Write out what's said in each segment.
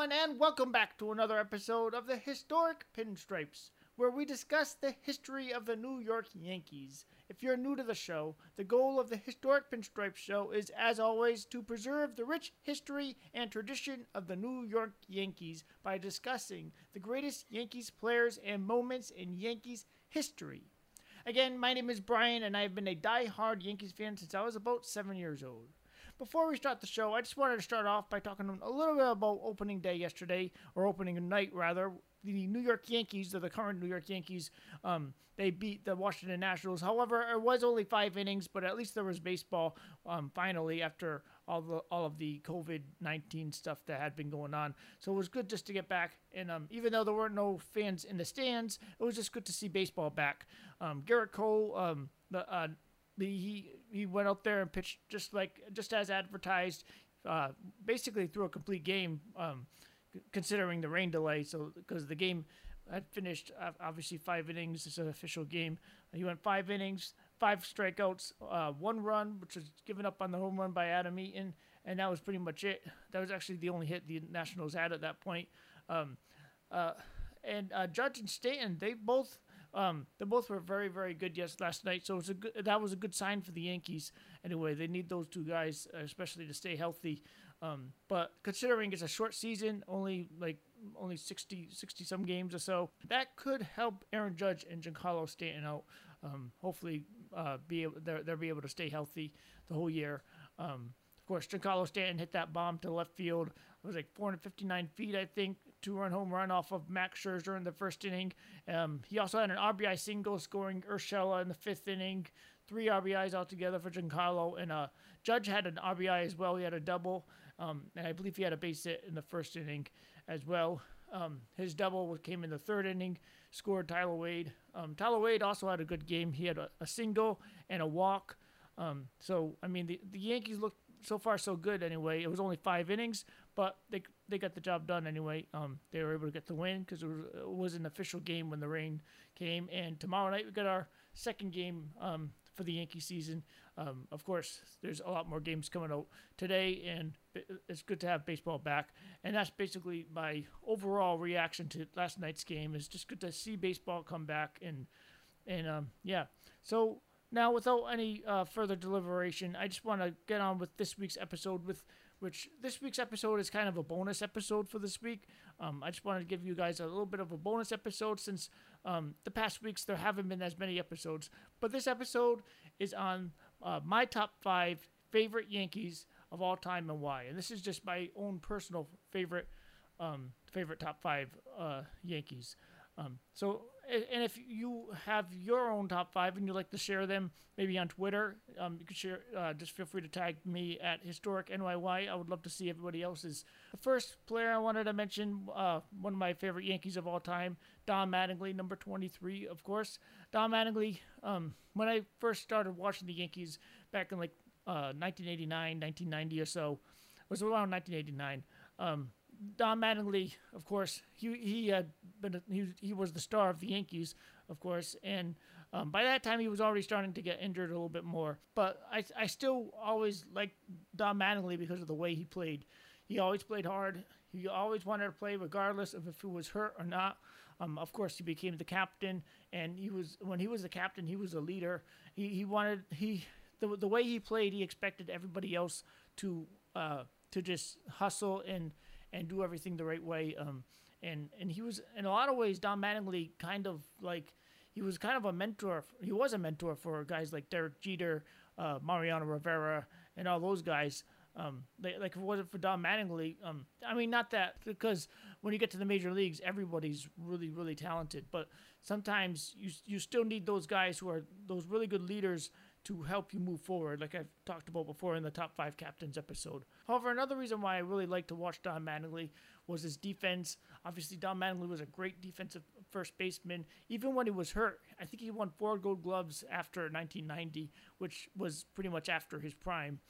everyone, and welcome back to another episode of the Historic Pinstripes, where we discuss the history of the New York Yankees. If you're new to the show, the goal of the Historic Pinstripes show is, as always, to preserve the rich history and tradition of the New York Yankees by discussing the greatest Yankees players and moments in Yankees history. Again, my name is Brian, and I've been a die-hard Yankees fan since I was about seven years old. Before we start the show, I just wanted to start off by talking a little bit about opening day yesterday, or opening night rather. The New York Yankees, or the current New York Yankees, um, they beat the Washington Nationals. However, it was only five innings, but at least there was baseball um, finally after all the all of the COVID nineteen stuff that had been going on. So it was good just to get back. And um, even though there weren't no fans in the stands, it was just good to see baseball back. Um, Gerrit Cole, um, the uh, he he went out there and pitched just like just as advertised, uh, basically through a complete game, um, considering the rain delay. So because the game had finished obviously five innings, it's an official game. He went five innings, five strikeouts, uh, one run, which was given up on the home run by Adam Eaton, and that was pretty much it. That was actually the only hit the Nationals had at that point. Um, uh, and uh, Judge and Stanton, they both um, they both were very, very good yes last night. So it was a good, that was a good sign for the Yankees. Anyway, they need those two guys, especially to stay healthy. Um, but considering it's a short season, only like only 60, 60 some games or so, that could help Aaron Judge and Giancarlo Stanton out. Um, hopefully, uh, be able they'll, be able to stay healthy the whole year. Um, course, Giancarlo Stanton hit that bomb to left field. It was like 459 feet, I think two run home run off of Max Scherzer in the first inning. Um, he also had an RBI single scoring Urshela in the fifth inning. Three RBIs altogether for Giancarlo. And uh, Judge had an RBI as well. He had a double. Um, and I believe he had a base hit in the first inning as well. Um, his double came in the third inning, scored Tyler Wade. Um, Tyler Wade also had a good game. He had a, a single and a walk. Um, so, I mean, the, the Yankees looked so far so good anyway. It was only five innings, but they they got the job done anyway. Um, they were able to get the win because it was, it was an official game when the rain came. And tomorrow night we got our second game um, for the Yankee season. Um, of course, there's a lot more games coming out today, and it's good to have baseball back. And that's basically my overall reaction to last night's game. Is just good to see baseball come back and and um, yeah. So now, without any uh, further deliberation, I just want to get on with this week's episode. With which this week's episode is kind of a bonus episode for this week. Um, I just wanted to give you guys a little bit of a bonus episode since um, the past weeks there haven't been as many episodes. But this episode is on uh, my top five favorite Yankees of all time and why. And this is just my own personal favorite um, favorite top five uh, Yankees. Um, so and if you have your own top five and you'd like to share them, maybe on Twitter, um, you can share. Uh, just feel free to tag me at historic NYY. I would love to see everybody else's. The first player I wanted to mention, uh, one of my favorite Yankees of all time, Don Mattingly, number 23, of course. Don Mattingly. Um, when I first started watching the Yankees back in like uh, 1989, 1990 or so, it was around 1989. Um, Don Mattingly, of course, he he had been he he was the star of the Yankees, of course, and um, by that time he was already starting to get injured a little bit more. But I I still always liked Don Mattingly because of the way he played. He always played hard. He always wanted to play regardless of if he was hurt or not. Um, of course, he became the captain, and he was when he was the captain, he was a leader. He he wanted he the the way he played, he expected everybody else to uh to just hustle and and do everything the right way. Um, and and he was in a lot of ways Don Mattingly kind of like he was kind of a mentor. He was a mentor for guys like Derek Jeter, uh, Mariano Rivera, and all those guys. Um, they, like if it wasn't for Don Mattingly, um, I mean, not that because when you get to the major leagues, everybody's really, really talented. But sometimes you you still need those guys who are those really good leaders to help you move forward, like I've talked about before in the top five captains episode. However, another reason why I really like to watch Don Mattingly was his defense. Obviously, Don Mattingly was a great defensive first baseman. Even when he was hurt, I think he won four gold gloves after 1990, which was pretty much after his prime.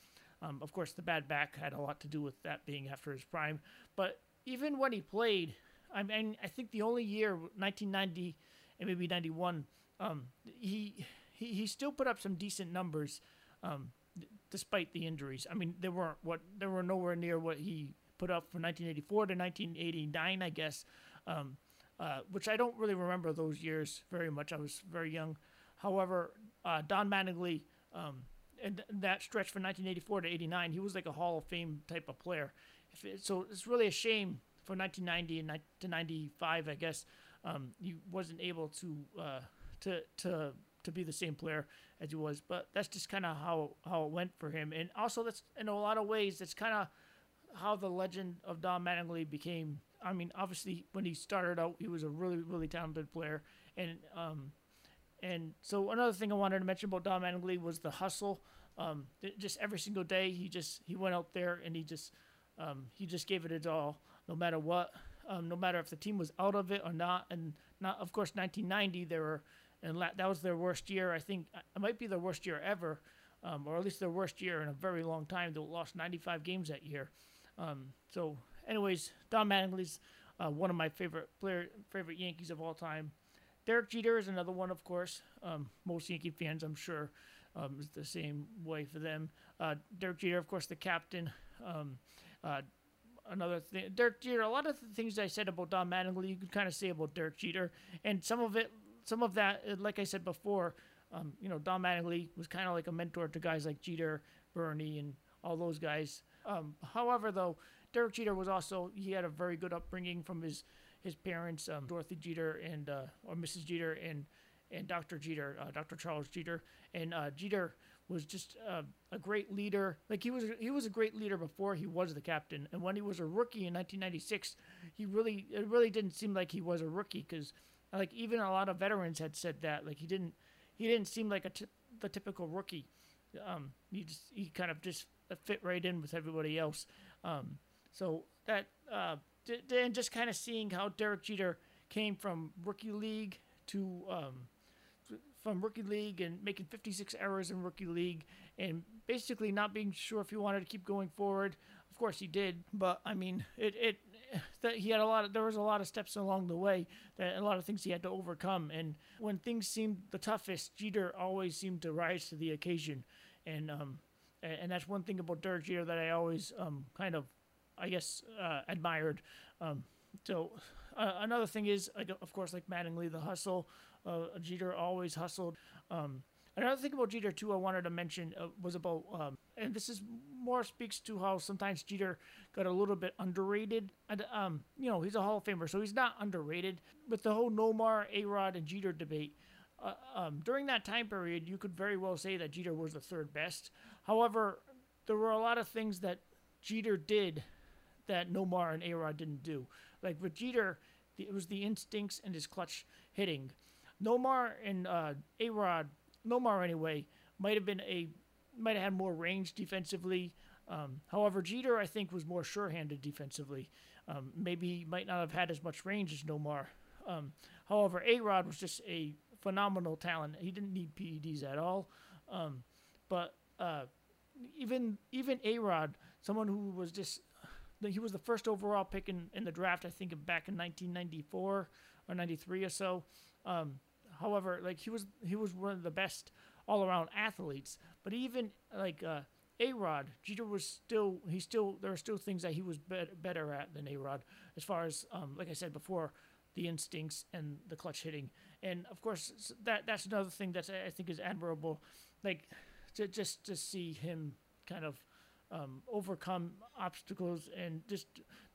Um, of course, the bad back had a lot to do with that being after his prime. But even when he played, I mean, I think the only year, 1990 and maybe 91, um, he he, he still put up some decent numbers um, d- despite the injuries. I mean, they weren't what they were nowhere near what he put up from 1984 to 1989, I guess, um, uh, which I don't really remember those years very much. I was very young. However, uh, Don Mattingly, um, and that stretch from 1984 to 89, he was like a Hall of Fame type of player. It, so it's really a shame for 1990 and to 95, I guess, um, he wasn't able to uh, to to to be the same player as he was. But that's just kind of how how it went for him. And also, that's in a lot of ways, that's kind of how the legend of Don Mattingly became. I mean, obviously, when he started out, he was a really really talented player, and um, and so another thing I wanted to mention about Don Mattingly was the hustle. Um, just every single day, he just he went out there and he just um, he just gave it his all, no matter what, um, no matter if the team was out of it or not. And not, of course, 1990 there were and la- that was their worst year. I think uh, it might be their worst year ever, um, or at least their worst year in a very long time. They lost 95 games that year. Um, so, anyways, Don Mattingly's uh, one of my favorite player, favorite Yankees of all time. Derek Jeter is another one, of course. Um, most Yankee fans, I'm sure, um, is the same way for them. Uh, Derek Jeter, of course, the captain. Um, uh, another thing, Derek Jeter. A lot of the things I said about Don Mattingly, you can kind of say about Derek Jeter, and some of it some of that, uh, like I said before, um, you know, Don Mattingly was kind of like a mentor to guys like Jeter, Bernie, and all those guys. Um, however, though, Derek Jeter was also he had a very good upbringing from his his parents, um, Dorothy Jeter and uh, or Mrs. Jeter and and Dr. Jeter, uh, Dr. Charles Jeter, and uh, Jeter was just uh, a great leader. Like he was, he was a great leader before he was the captain. And when he was a rookie in 1996, he really, it really didn't seem like he was a rookie because like even a lot of veterans had said that. Like he didn't he didn't seem like a t- the typical rookie. Um, he just he kind of just fit right in with everybody else. Um, so that uh, d- just kind of seeing how Derek Jeter came from rookie league to um, from rookie league and making 56 errors in rookie league and basically not being sure if he wanted to keep going forward. Of course he did, but I mean it it that he had a lot of there was a lot of steps along the way that a lot of things he had to overcome. And when things seemed the toughest Jeter always seemed to rise to the occasion. And um and that's one thing about Derek Jeter that I always um kind of I guess uh, admired. Um so uh, another thing is of course like Mattingly the hustle uh, Jeter always hustled. Um Another thing about Jeter too, I wanted to mention uh, was about, um, and this is more speaks to how sometimes Jeter got a little bit underrated. And um, you know, he's a Hall of Famer, so he's not underrated. With the whole Nomar, A Rod, and Jeter debate, uh, um, during that time period, you could very well say that Jeter was the third best. However, there were a lot of things that Jeter did that Nomar and A Rod didn't do. Like with Jeter, it was the instincts and his clutch hitting. Nomar and uh, A Rod Nomar anyway might have been a might have had more range defensively. Um, however, Jeter I think was more sure-handed defensively. Um, maybe he might not have had as much range as Nomar. Um, however, A Rod was just a phenomenal talent. He didn't need PEDs at all. Um, but uh, even even A Rod, someone who was just he was the first overall pick in, in the draft, I think back in 1994 or 93 or so. Um, However, like he was he was one of the best all around athletes. But even like uh, A Rod, Jeter was still he still there are still things that he was be- better at than A Rod as far as um, like I said before, the instincts and the clutch hitting. And of course that that's another thing that I think is admirable, like to just to see him kind of um, overcome obstacles and just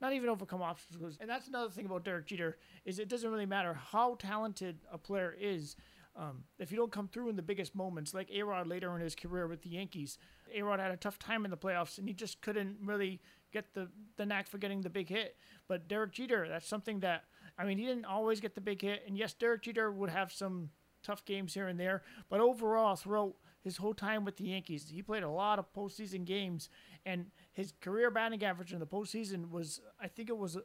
not even overcome obstacles. And that's another thing about Derek Jeter is it doesn't really matter how talented a player is. Um, if you don't come through in the biggest moments, like Arod later in his career with the Yankees, Arod had a tough time in the playoffs and he just couldn't really get the, the knack for getting the big hit. But Derek Jeter, that's something that, I mean, he didn't always get the big hit. And yes, Derek Jeter would have some tough games here and there, but overall, throughout his whole time with the Yankees. He played a lot of postseason games, and his career batting average in the postseason was, I think it was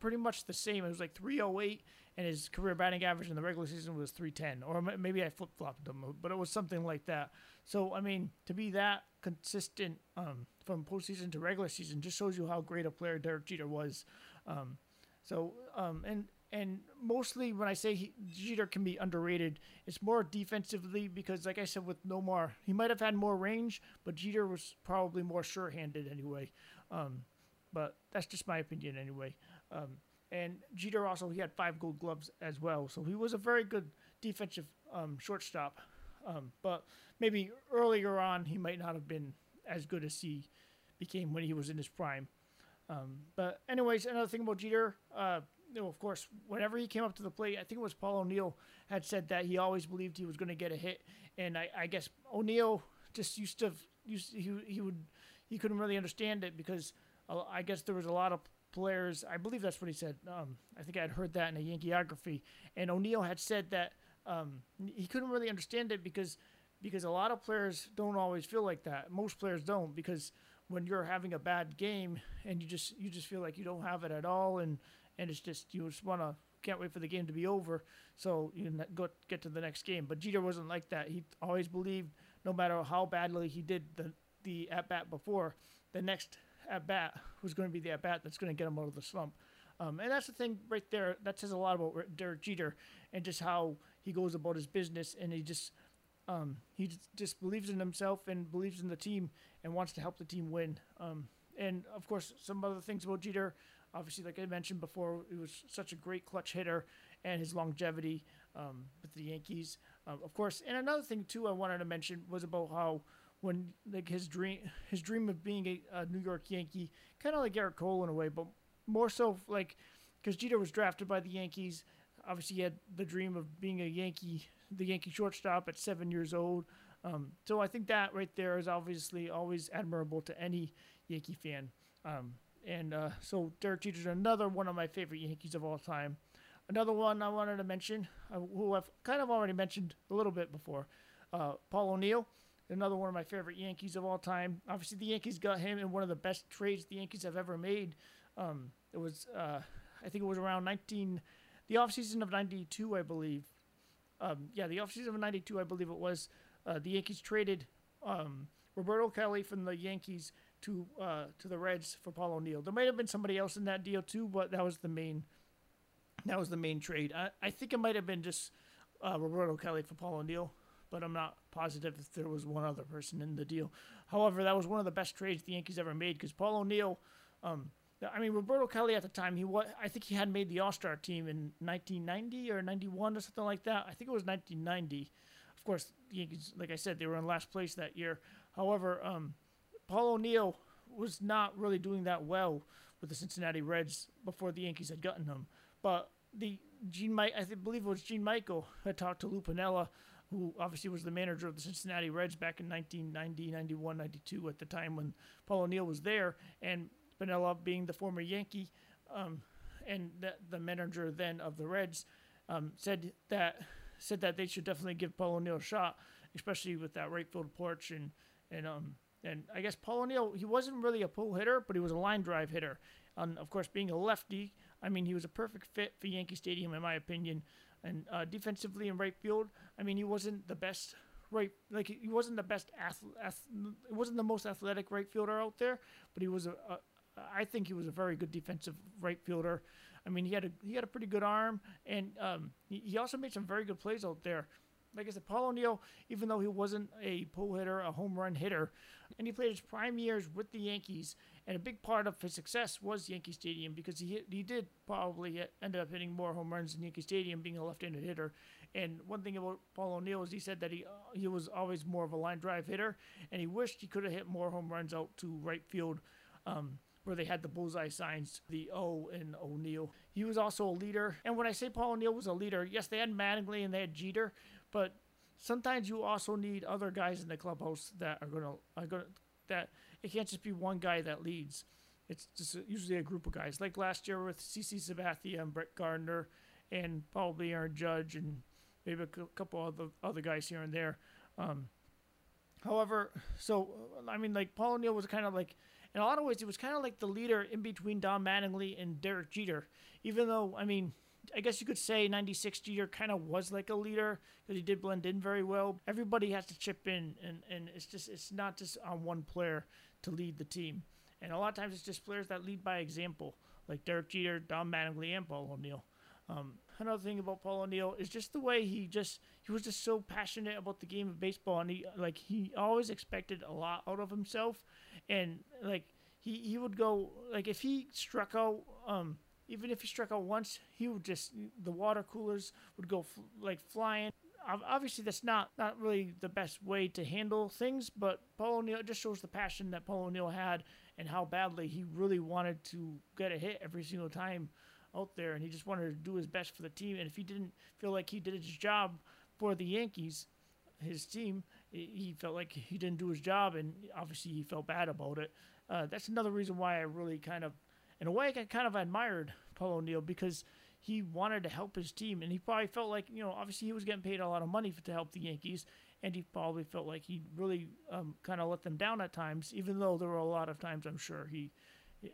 pretty much the same. It was like 308, and his career batting average in the regular season was 310. Or maybe I flip flopped them, but it was something like that. So, I mean, to be that consistent um, from postseason to regular season just shows you how great a player Derek Jeter was. Um, so, um, and and mostly when I say he, Jeter can be underrated, it's more defensively because, like I said, with Nomar, he might have had more range, but Jeter was probably more sure-handed anyway. Um, but that's just my opinion anyway. And Jeter also he had five Gold Gloves as well, so he was a very good defensive um, shortstop. Um, but maybe earlier on he might not have been as good as he became when he was in his prime. Um, but anyways, another thing about Jeter, uh, you know, of course, whenever he came up to the plate, I think it was Paul O'Neill had said that he always believed he was going to get a hit, and I, I guess O'Neill just used to used to, he he would he couldn't really understand it because uh, I guess there was a lot of players. I believe that's what he said. Um, I think I had heard that in a Yankeeography, and O'Neill had said that um, he couldn't really understand it because because a lot of players don't always feel like that. Most players don't because when you're having a bad game and you just you just feel like you don't have it at all and and it's just you just want to can't wait for the game to be over so you can go get to the next game. But Jeter wasn't like that. He always believed no matter how badly he did the the at bat before, the next at bat was going to be the at bat that's going to get him out of the slump. Um, and that's the thing right there. That says a lot about Derek Jeter and just how he goes about his business. And he just um, he just believes in himself and believes in the team and wants to help the team win. Um, and of course, some other things about Jeter. Obviously, like I mentioned before, he was such a great clutch hitter and his longevity um, with the Yankees. Um, of course, and another thing too I wanted to mention was about how when like his dream his dream of being a, a New York Yankee, kind of like Gerrit Cole in a way, but more so like because Jeter was drafted by the Yankees. Obviously, he had the dream of being a Yankee, the Yankee shortstop at seven years old. Um, so I think that right there is obviously always admirable to any Yankee fan. Um, and uh, so Derek Jeter is another one of my favorite Yankees of all time. Another one I wanted to mention, uh, who I've kind of already mentioned a little bit before, uh, Paul O'Neill another one of my favorite Yankees of all time. Obviously, the Yankees got him in one of the best trades the Yankees have ever made. Um, it was, uh, I think it was around 19, the offseason of 92, I believe. Um, yeah, the offseason of 92, I believe it was. Uh, the Yankees traded um, Roberto Kelly from the Yankees to uh, to the Reds for Paul O'Neill. There might have been somebody else in that deal too, but that was the main that was the main trade. I, I think it might have been just uh, Roberto Kelly for Paul O'Neill but I'm not positive if there was one other person in the deal. However, that was one of the best trades the Yankees ever made because Paul O'Neill, um, I mean Roberto Kelly at the time, he was I think he had made the All Star team in 1990 or 91 or something like that. I think it was 1990. Of course, the Yankees, like I said, they were in last place that year. However, um, Paul O'Neill was not really doing that well with the Cincinnati Reds before the Yankees had gotten him. But the Gene Mike, I believe it was Gene Michael had talked to Lou Piniella who obviously was the manager of the Cincinnati Reds back in 1990, 91, 92 at the time when Paul O'Neill was there, and Piniella being the former Yankee um, and the, the, manager then of the Reds um, said that said that they should definitely give Paul O'Neill a shot, especially with that right field porch and and um and I guess Paul O'Neill he wasn't really a pull hitter, but he was a line drive hitter. And of course, being a lefty, I mean, he was a perfect fit for Yankee Stadium in my opinion. And uh, defensively in right field, I mean, he wasn't the best right, like he wasn't the best athlete. Ath- it wasn't the most athletic right fielder out there, but he was a, a I think he was a very good defensive right fielder. I mean, he had a he had a pretty good arm, and um, he, he also made some very good plays out there like I said, Paul O'Neill, even though he wasn't a pull hitter, a home run hitter, and he played his prime years with the Yankees, and a big part of his success was Yankee Stadium because he hit, he did probably end up hitting more home runs in Yankee Stadium, being a left-handed hitter. And one thing about Paul O'Neill is he said that he uh, he was always more of a line drive hitter, and he wished he could have hit more home runs out to right field. Um, where they had the bullseye signs, the O in O'Neill. He was also a leader. And when I say Paul O'Neill was a leader, yes, they had Mattingly and they had Jeter, but sometimes you also need other guys in the clubhouse that are gonna are gonna that it can't just be one guy that leads. It's just usually a group of guys. Like last year with CC Sabathia and Brett Gardner, and probably Aaron Judge and maybe a couple other other guys here and there. Um, however, so I mean, like Paul O'Neill was kind of like in a lot of ways, he was kind of like the leader in between Don Mattingly and Derek Jeter. Even though, I mean, I guess you could say 96 year kind of was like a leader because he did blend in very well. Everybody has to chip in, and, and it's just it's not just on one player to lead the team. And a lot of times it's just players that lead by example, like Derek Jeter, Don Mattingly, and Paul O'Neill. Um, another thing about Paul O'Neill is just the way he just he was just so passionate about the game of baseball, and he like he always expected a lot out of himself, and like he he would go like if he struck out um even if he struck out once he would just the water coolers would go f- like flying. Obviously that's not not really the best way to handle things but paul o'neill just shows the passion that paul o'neill had and how badly he really wanted to get a hit every single time out there and he just wanted to do his best for the team and if he didn't feel like he did his job for the yankees his team he felt like he didn't do his job and obviously he felt bad about it. Uh, that's another reason why I really kind of, in a way, I kind of admired Paul O'Neill because he wanted to help his team, and he probably felt like you know, obviously he was getting paid a lot of money to help the Yankees, and he probably felt like he really um, kind of let them down at times, even though there were a lot of times I'm sure he,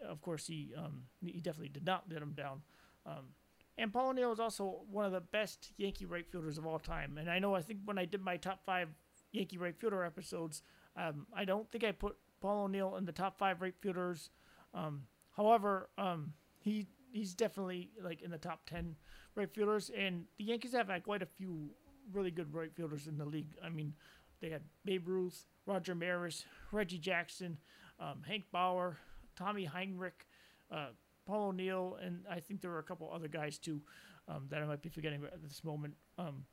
of course he um, he definitely did not let them down. Um, and Paul O'Neill is also one of the best Yankee right fielders of all time. And I know I think when I did my top five Yankee right fielder episodes, um, I don't think I put Paul O'Neill in the top five right fielders. Um, however, um, he he's definitely like in the top ten right fielders, and the Yankees have had quite a few really good right fielders in the league. I mean, they had Babe Ruth, Roger Maris, Reggie Jackson, um, Hank Bauer, Tommy Henrich, uh, Paul O'Neill, and I think there were a couple other guys too um, that I might be forgetting at this moment. Um,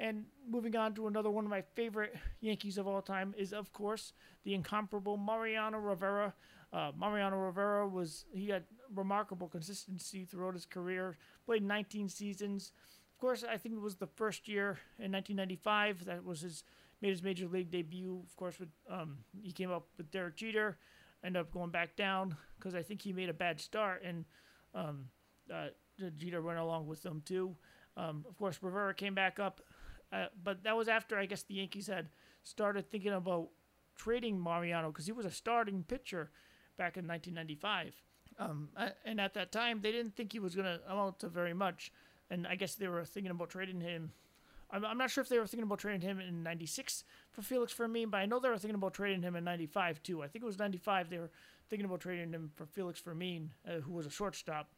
and moving on to another one of my favorite Yankees of all time is, of course, the incomparable Mariano Rivera. Uh, Mariano Rivera was he had remarkable consistency throughout his career. Played 19 seasons. Of course, I think it was the first year in 1995 that was his made his major league debut. Of course, with um, he came up with Derek Jeter, ended up going back down because I think he made a bad start, and um, uh, Jeter went along with them too. Um, of course, Rivera came back up uh, but that was after I guess the Yankees had started thinking about trading Mariano because he was a starting pitcher back in 1995. Um, and at that time, they didn't think he was going to amount to very much. And I guess they were thinking about trading him. I'm, I'm not sure if they were thinking about trading him in 96 for Felix Fermin, but I know they were thinking about trading him in 95 too. I think it was 95 they were thinking about trading him for Felix Fermin, uh, who was a shortstop.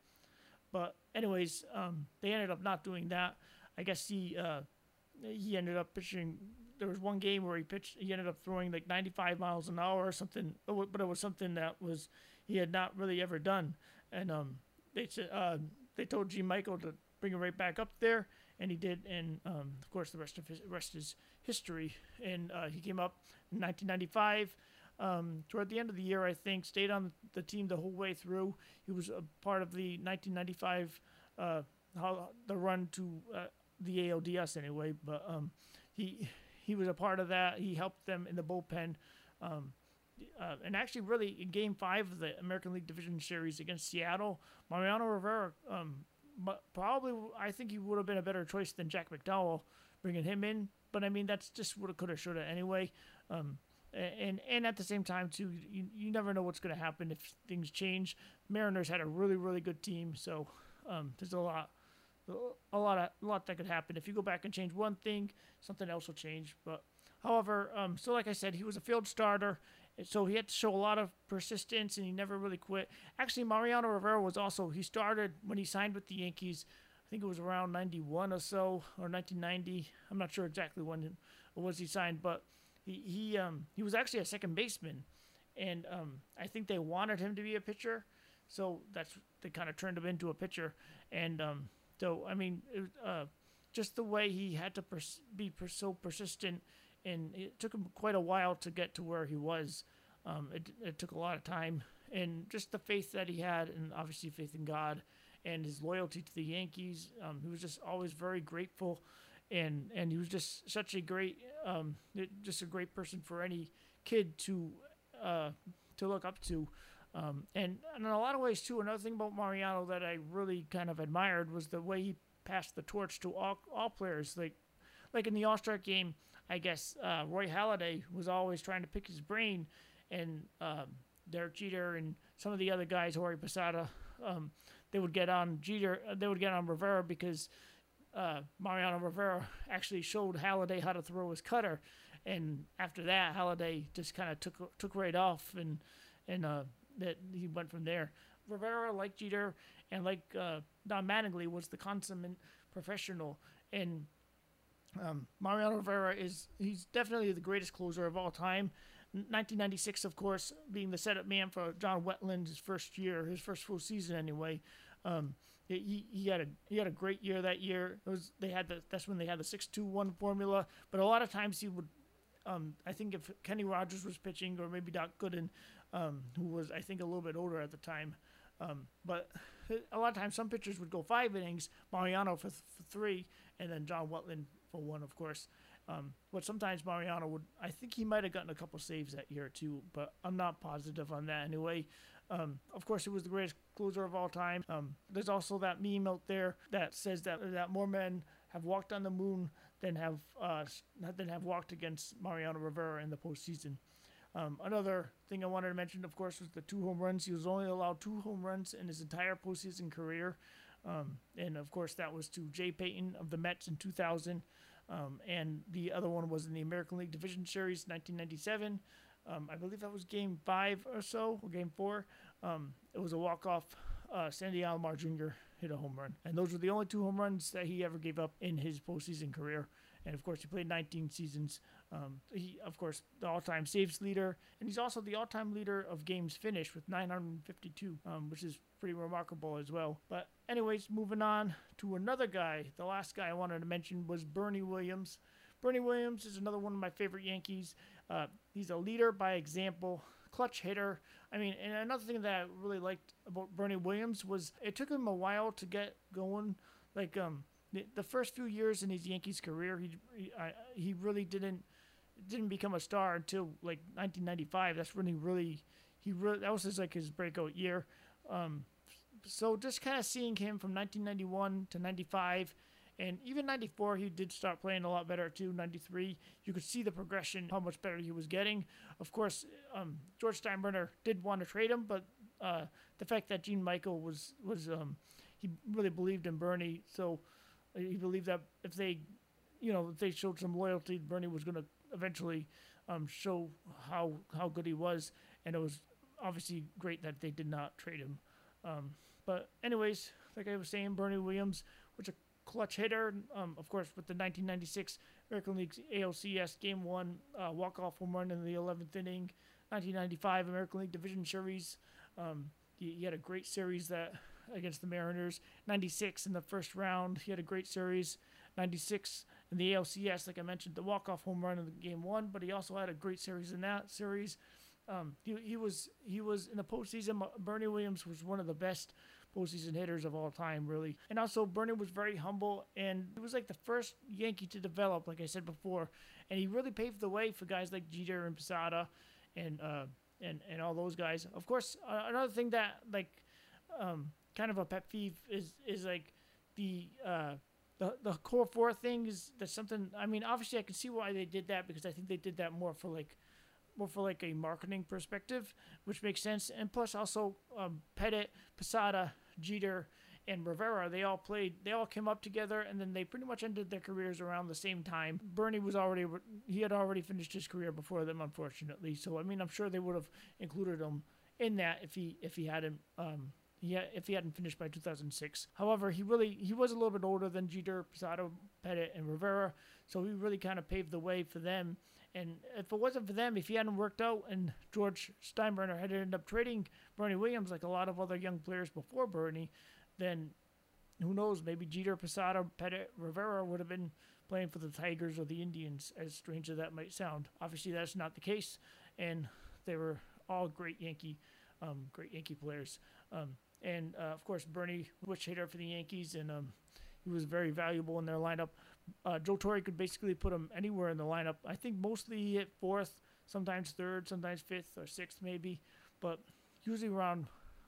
But, anyways, um, they ended up not doing that. I guess he. Uh, he ended up pitching. There was one game where he pitched. He ended up throwing like 95 miles an hour or something, but it was something that was he had not really ever done. And um, they said uh, they told Gene Michael to bring him right back up there, and he did. And um, of course, the rest of his rest is history. And uh, he came up in 1995. Um, toward the end of the year, I think, stayed on the team the whole way through. He was a part of the 1995 uh, the run to uh, the ALDS anyway, but um, he he was a part of that. He helped them in the bullpen. Um, uh, and actually, really, in Game Five of the American League Division Series against Seattle, Mariano Rivera, um, probably I think he would have been a better choice than Jack McDowell, bringing him in. But I mean, that's just what it could have, should have anyway. Um, and and at the same time too, you, you never know what's going to happen if things change. Mariners had a really really good team, so um, there's a lot a lot of a lot that could happen. If you go back and change one thing, something else will change. But however, um, so like I said, he was a field starter, so he had to show a lot of persistence, and he never really quit. Actually, Mariano Rivera was also he started when he signed with the Yankees. I think it was around '91 or so, or 1990. I'm not sure exactly when it was he signed, but he he um he was actually a second baseman, and um I think they wanted him to be a pitcher, so that's they kind of turned him into a pitcher, and um so I mean, uh, just the way he had to pers- be pers- so persistent, and it took him quite a while to get to where he was. Um, it, it took a lot of time, and just the faith that he had, and obviously faith in God, and his loyalty to the Yankees. Um, he was just always very grateful, and and he was just such a great, um, just a great person for any kid to uh, to look up to. Um, and, and, in a lot of ways, too, another thing about Mariano that I really kind of admired was the way he passed the torch to all, all players. Like, like in the All Star game, I guess uh, Roy Halladay was always trying to pick his brain, and um, Derek Jeter and some of the other guys, Jorge Posada, um, they would get on Jeter, uh, they would get on Rivera because uh, Mariano Rivera actually showed Halladay how to throw his cutter, and after that, Halladay just kind of took took right off and and uh, that he went from there. Rivera, like Jeter and like uh, Don Mattingly, was the consummate professional, and um, Mariano Rivera is he's definitely the greatest closer of all time. 1996, of course, being the setup man for John Wetteland's first year, his first full season anyway. Um, he, he had a he had a great year that year. It was they had the that's when they had the six two one formula. But a lot of times he would, um, I think if Kenny Rogers was pitching or maybe Doc Gooden, um, who was I think a little bit older at the time, um, but a lot of times some pitchers would go five innings, Mariano for, th- for three, and then John Wetteland for one, of course. Um, but sometimes Mariano would, I think he might have gotten a couple saves that year too, but I'm not positive on that anyway. Um, of course, he was the greatest closer of all time. Um, there's also that meme out there that says that that more men have walked on the moon than have uh, than have walked against Mariano Rivera in the postseason. Um, another thing I wanted to mention, of course, was the two home runs. He was only allowed two home runs in his entire postseason career. Um, and of course, that was to Jay Payton of the Mets in 2000. Um, and the other one was in the American League Division Series 1997. Um, I believe that was game five or so, or game four. Um, it was a walk off. Uh, Sandy Alomar Jr. hit a home run. And those were the only two home runs that he ever gave up in his postseason career. And of course, he played 19 seasons. Um, he, of course, the all-time saves leader, and he's also the all-time leader of games finished with 952, um, which is pretty remarkable as well. But anyways, moving on to another guy. The last guy I wanted to mention was Bernie Williams. Bernie Williams is another one of my favorite Yankees. Uh, he's a leader by example, clutch hitter. I mean, and another thing that I really liked about Bernie Williams was it took him a while to get going. Like um, the, the first few years in his Yankees career, he he, he really didn't didn't become a star until like 1995. That's when he really he really that was his like his breakout year. Um, so just kind of seeing him from 1991 to 95 and even 94 he did start playing a lot better too 93 you could see the progression how much better he was getting. Of course um, george steinbrenner did want to trade him but uh, the fact that gene michael was was um, he really believed in bernie so he believed that if they you know if they showed some loyalty bernie was going to eventually um, show how how good he was. And it was obviously great that they did not trade him. Um, but anyways like i was saying bernie williams clutch hitter. Um, of course, with the 1996 American League ALCS Game One uh, walk-off home run in the 11th inning. 1995 American League Division Series. Um, he, he, had a great series that against the Mariners. 96 in the first round. He had a great series. 96 in the ALCS, like I mentioned, the walk-off home run in the game one. But he also had a great series in that series. Um, he, he was he was in the postseason. Bernie Williams was one of the best postseason hitters of all time, really. And also, Bernie was very humble, and he was like the first Yankee to develop, like I said before, and he really paved the way for guys like Jeter and Posada, and uh, and and all those guys. Of course, uh, another thing that like um, kind of a pet peeve is is like the uh, the the core four thing is that's something. I mean, obviously, I can see why they did that because I think they did that more for like more for like a marketing perspective, which makes sense. And plus, also um, Pettitte, Posada, Jeter, and Rivera, they all played, they all came up together, and then they pretty much ended their careers around the same time. Bernie was already, he had already finished his career before them, unfortunately. So I mean, I'm sure they would have included him in that if he if he hadn't um had, if he hadn't finished by 2006. However, he really he was a little bit older than Jeter, Posada, Pettitte, and Rivera, so he really kind of paved the way for them. And if it wasn't for them, if he hadn't worked out and George Steinbrenner had ended up trading Bernie Williams like a lot of other young players before Bernie, then who knows? Maybe Jeter, Posada, Pettitte, Rivera would have been playing for the Tigers or the Indians, as strange as that might sound. Obviously, that's not the case, and they were all great Yankee, um, great Yankee players. Um, and uh, of course, Bernie switch hitter for the Yankees, and um, he was very valuable in their lineup uh, Joe Torre could basically put him anywhere in the lineup. I think mostly he hit fourth, sometimes third, sometimes fifth or sixth maybe, but usually around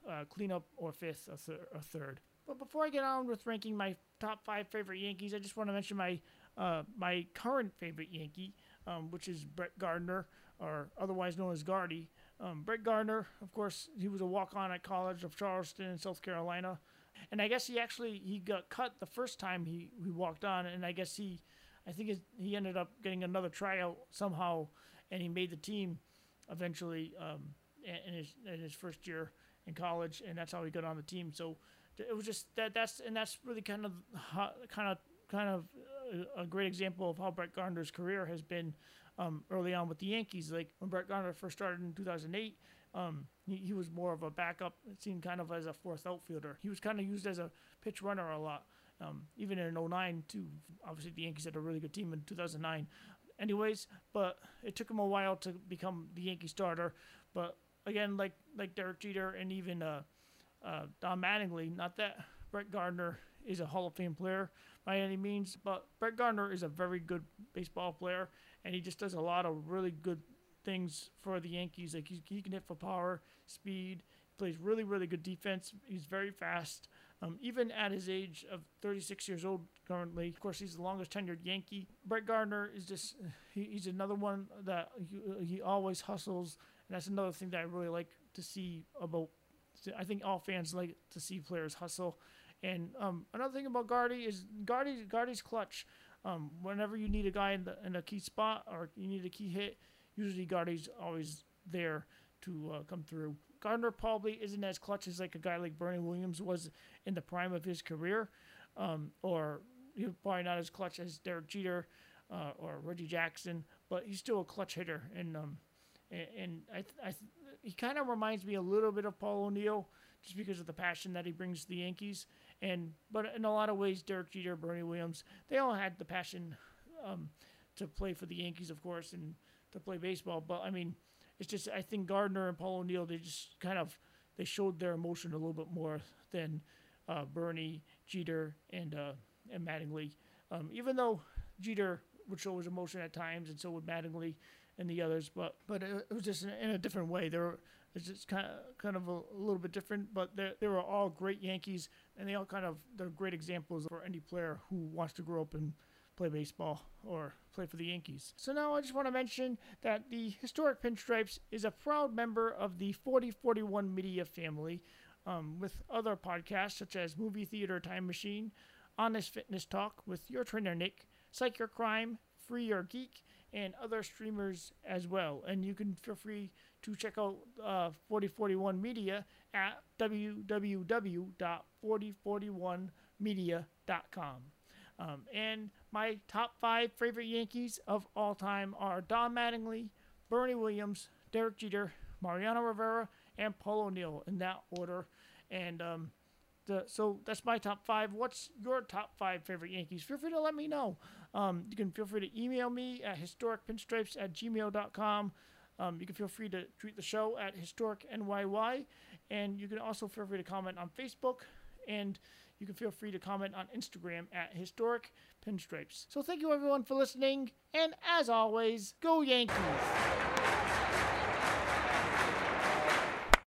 uh, cleanup or fifth or, or, third. But before I get on with ranking my top five favorite Yankees, I just want to mention my uh, my current favorite Yankee, um, which is Brett Gardner, or otherwise known as Gardy. Um, Brett Gardner, of course, he was a walk-on at College of Charleston, in South Carolina and I guess he actually he got cut the first time he, he walked on, and I guess he, I think he ended up getting another tryout somehow, and he made the team eventually um, in his in his first year in college, and that's how he got on the team. So it was just that that's and that's really kind of kind of kind of a great example of how Brett Gardner's career has been. Um, early on with the Yankees. Like when Brett Gardner first started in 2008, um, he, he was more of a backup. It seemed kind of as a fourth outfielder. He was kind of used as a pinch runner a lot. Um, even in 09 too. Obviously, the Yankees had a really good team in 2009. Anyways, but it took him a while to become the Yankee starter. But again, like like Derek Jeter and even uh, uh, Don Mattingly, not that Brett Gardner is a Hall of Fame player by any means, but Brett Gardner is a very good baseball player, and he just does a lot of really good things for the Yankees. Like he, he can hit for power, speed, plays really really good defense. He's very fast. Um, even at his age of 36 years old currently, of course, he's the longest tenured Yankee. Brett Gardner is just, he, he's another one that he, he always hustles. And that's another thing that I really like to see about, I think all fans like to see players hustle. And um, another thing about Gardy is Gardy, Gardy's clutch. Um, whenever you need a guy in, the, in a key spot or you need a key hit, usually Gardy's always there to uh, come through. Gardner probably isn't as clutch as like a guy like Bernie Williams was in the prime of his career, um, or he's probably not as clutch as Derek Jeter uh, or Reggie Jackson, but he's still a clutch hitter, and um, and, and I, I he kind of reminds me a little bit of Paul O'Neill just because of the passion that he brings to the Yankees, and but in a lot of ways, Derek Jeter, Bernie Williams, they all had the passion um, to play for the Yankees, of course, and to play baseball, but I mean it's just I think Gardner and Paul O'Neill they just kind of they showed their emotion a little bit more than uh, Bernie, Jeter, and uh, and Mattingly. Um, even though Jeter would show his emotion at times, and so would Mattingly and the others, but but it, was just in, in a different way. They were it's just kind of kind of a, a little bit different, but they they were all great Yankees, and they all kind of they're great examples for any player who wants to grow up and play baseball or play for the Yankees. So now I just want to mention that the Historic Pinstripes is a proud member of the 4041 Media family um, with other podcasts such as Movie Theater Time Machine, Honest Fitness Talk with your trainer Nick, Psych Your Crime, Free Your Geek, and other streamers as well. And you can feel free to check out uh, 4041 Media at www.4041media.com. Um, and my top five favorite Yankees of all time are Don Mattingly, Bernie Williams, Derek Jeter, Mariano Rivera, and Paul O'Neill in that order. And um, the, so that's my top five. What's your top five favorite Yankees? Feel free to let me know. Um, you can feel free to email me at historicpinstripes at gmail.com. Um, you can feel free to tweet the show at historicnyy. And you can also feel free to comment on Facebook. And you can feel free to comment on Instagram at Historic Pinstripes. So thank you everyone for listening, and as always, go Yankees!